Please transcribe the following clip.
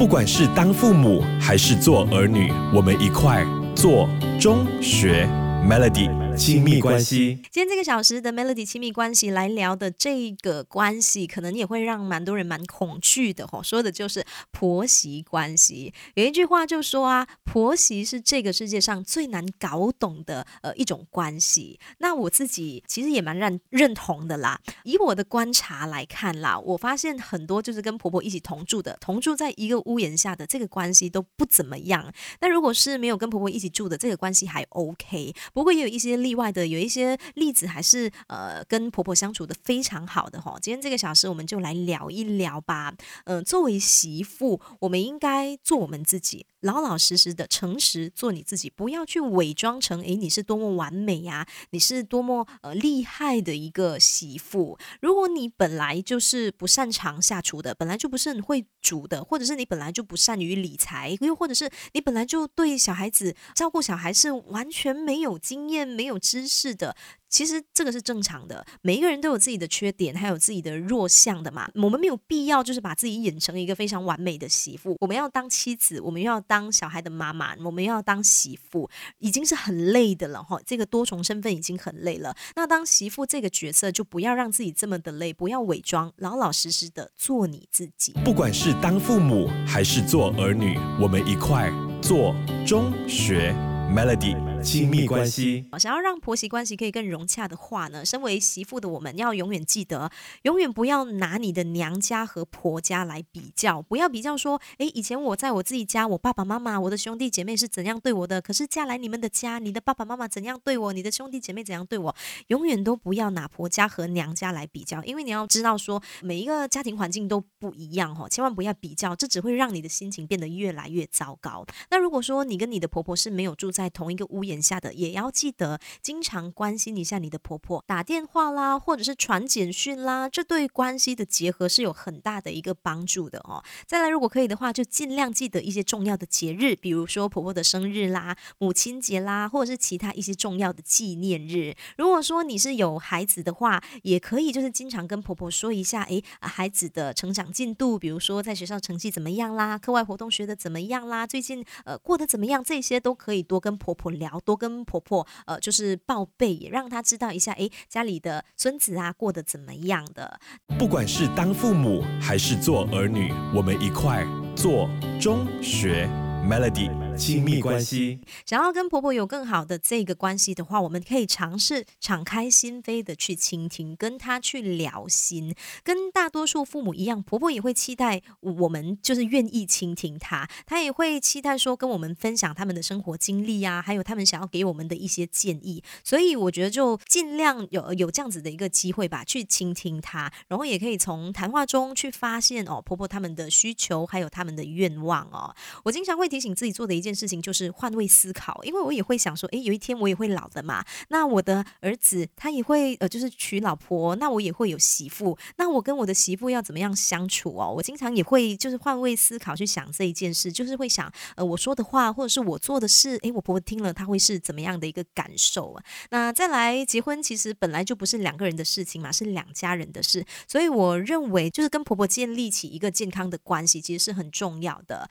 不管是当父母还是做儿女，我们一块做中学。Melody 亲密关系。今天这个小时的 Melody 亲密关系来聊的这个关系，可能也会让蛮多人蛮恐惧的吼。说的就是婆媳关系。有一句话就说啊，婆媳是这个世界上最难搞懂的呃一种关系。那我自己其实也蛮认认同的啦。以我的观察来看啦，我发现很多就是跟婆婆一起同住的，同住在一个屋檐下的这个关系都不怎么样。那如果是没有跟婆婆一起住的，这个关系还 OK。不过也有一些例意外的，有一些例子还是呃跟婆婆相处的非常好的哈。今天这个小时我们就来聊一聊吧。嗯，作为媳妇，我们应该做我们自己。老老实实的、诚实做你自己，不要去伪装成诶你是多么完美呀，你是多么呃厉害的一个媳妇。如果你本来就是不擅长下厨的，本来就不是很会煮的，或者是你本来就不善于理财，又或者是你本来就对小孩子照顾小孩是完全没有经验、没有知识的。其实这个是正常的，每一个人都有自己的缺点，还有自己的弱项的嘛。我们没有必要就是把自己演成一个非常完美的媳妇。我们要当妻子，我们要当小孩的妈妈，我们要当媳妇，已经是很累的了哈。这个多重身份已经很累了。那当媳妇这个角色，就不要让自己这么的累，不要伪装，老老实实的做你自己。不管是当父母还是做儿女，我们一块做中学 Melody。亲密关系，想要让婆媳关系可以更融洽的话呢，身为媳妇的我们要永远记得，永远不要拿你的娘家和婆家来比较，不要比较说，诶，以前我在我自己家，我爸爸妈妈、我的兄弟姐妹是怎样对我的，可是嫁来你们的家，你的爸爸妈妈怎样对我，你的兄弟姐妹怎样对我，永远都不要拿婆家和娘家来比较，因为你要知道说，每一个家庭环境都不一样哦，千万不要比较，这只会让你的心情变得越来越糟糕。那如果说你跟你的婆婆是没有住在同一个屋檐，眼下的也要记得经常关心一下你的婆婆，打电话啦，或者是传简讯啦，这对关系的结合是有很大的一个帮助的哦。再来，如果可以的话，就尽量记得一些重要的节日，比如说婆婆的生日啦、母亲节啦，或者是其他一些重要的纪念日。如果说你是有孩子的话，也可以就是经常跟婆婆说一下，诶，孩子的成长进度，比如说在学校成绩怎么样啦，课外活动学的怎么样啦，最近呃过得怎么样，这些都可以多跟婆婆聊。多跟婆婆呃，就是报备，也让她知道一下，哎，家里的孙子啊过得怎么样的。不管是当父母还是做儿女，我们一块做中学 Melody。亲密关系，想要跟婆婆有更好的这个关系的话，我们可以尝试敞开心扉的去倾听，跟她去聊心。跟大多数父母一样，婆婆也会期待我们就是愿意倾听她，她也会期待说跟我们分享他们的生活经历啊，还有他们想要给我们的一些建议。所以我觉得就尽量有有这样子的一个机会吧，去倾听她，然后也可以从谈话中去发现哦，婆婆他们的需求还有他们的愿望哦。我经常会提醒自己做的一件件。事情就是换位思考，因为我也会想说，诶，有一天我也会老的嘛。那我的儿子他也会呃，就是娶老婆，那我也会有媳妇。那我跟我的媳妇要怎么样相处哦？我经常也会就是换位思考去想这一件事，就是会想，呃，我说的话或者是我做的事，诶，我婆婆听了她会是怎么样的一个感受啊？那再来结婚，其实本来就不是两个人的事情嘛，是两家人的事。所以我认为，就是跟婆婆建立起一个健康的关系，其实是很重要的。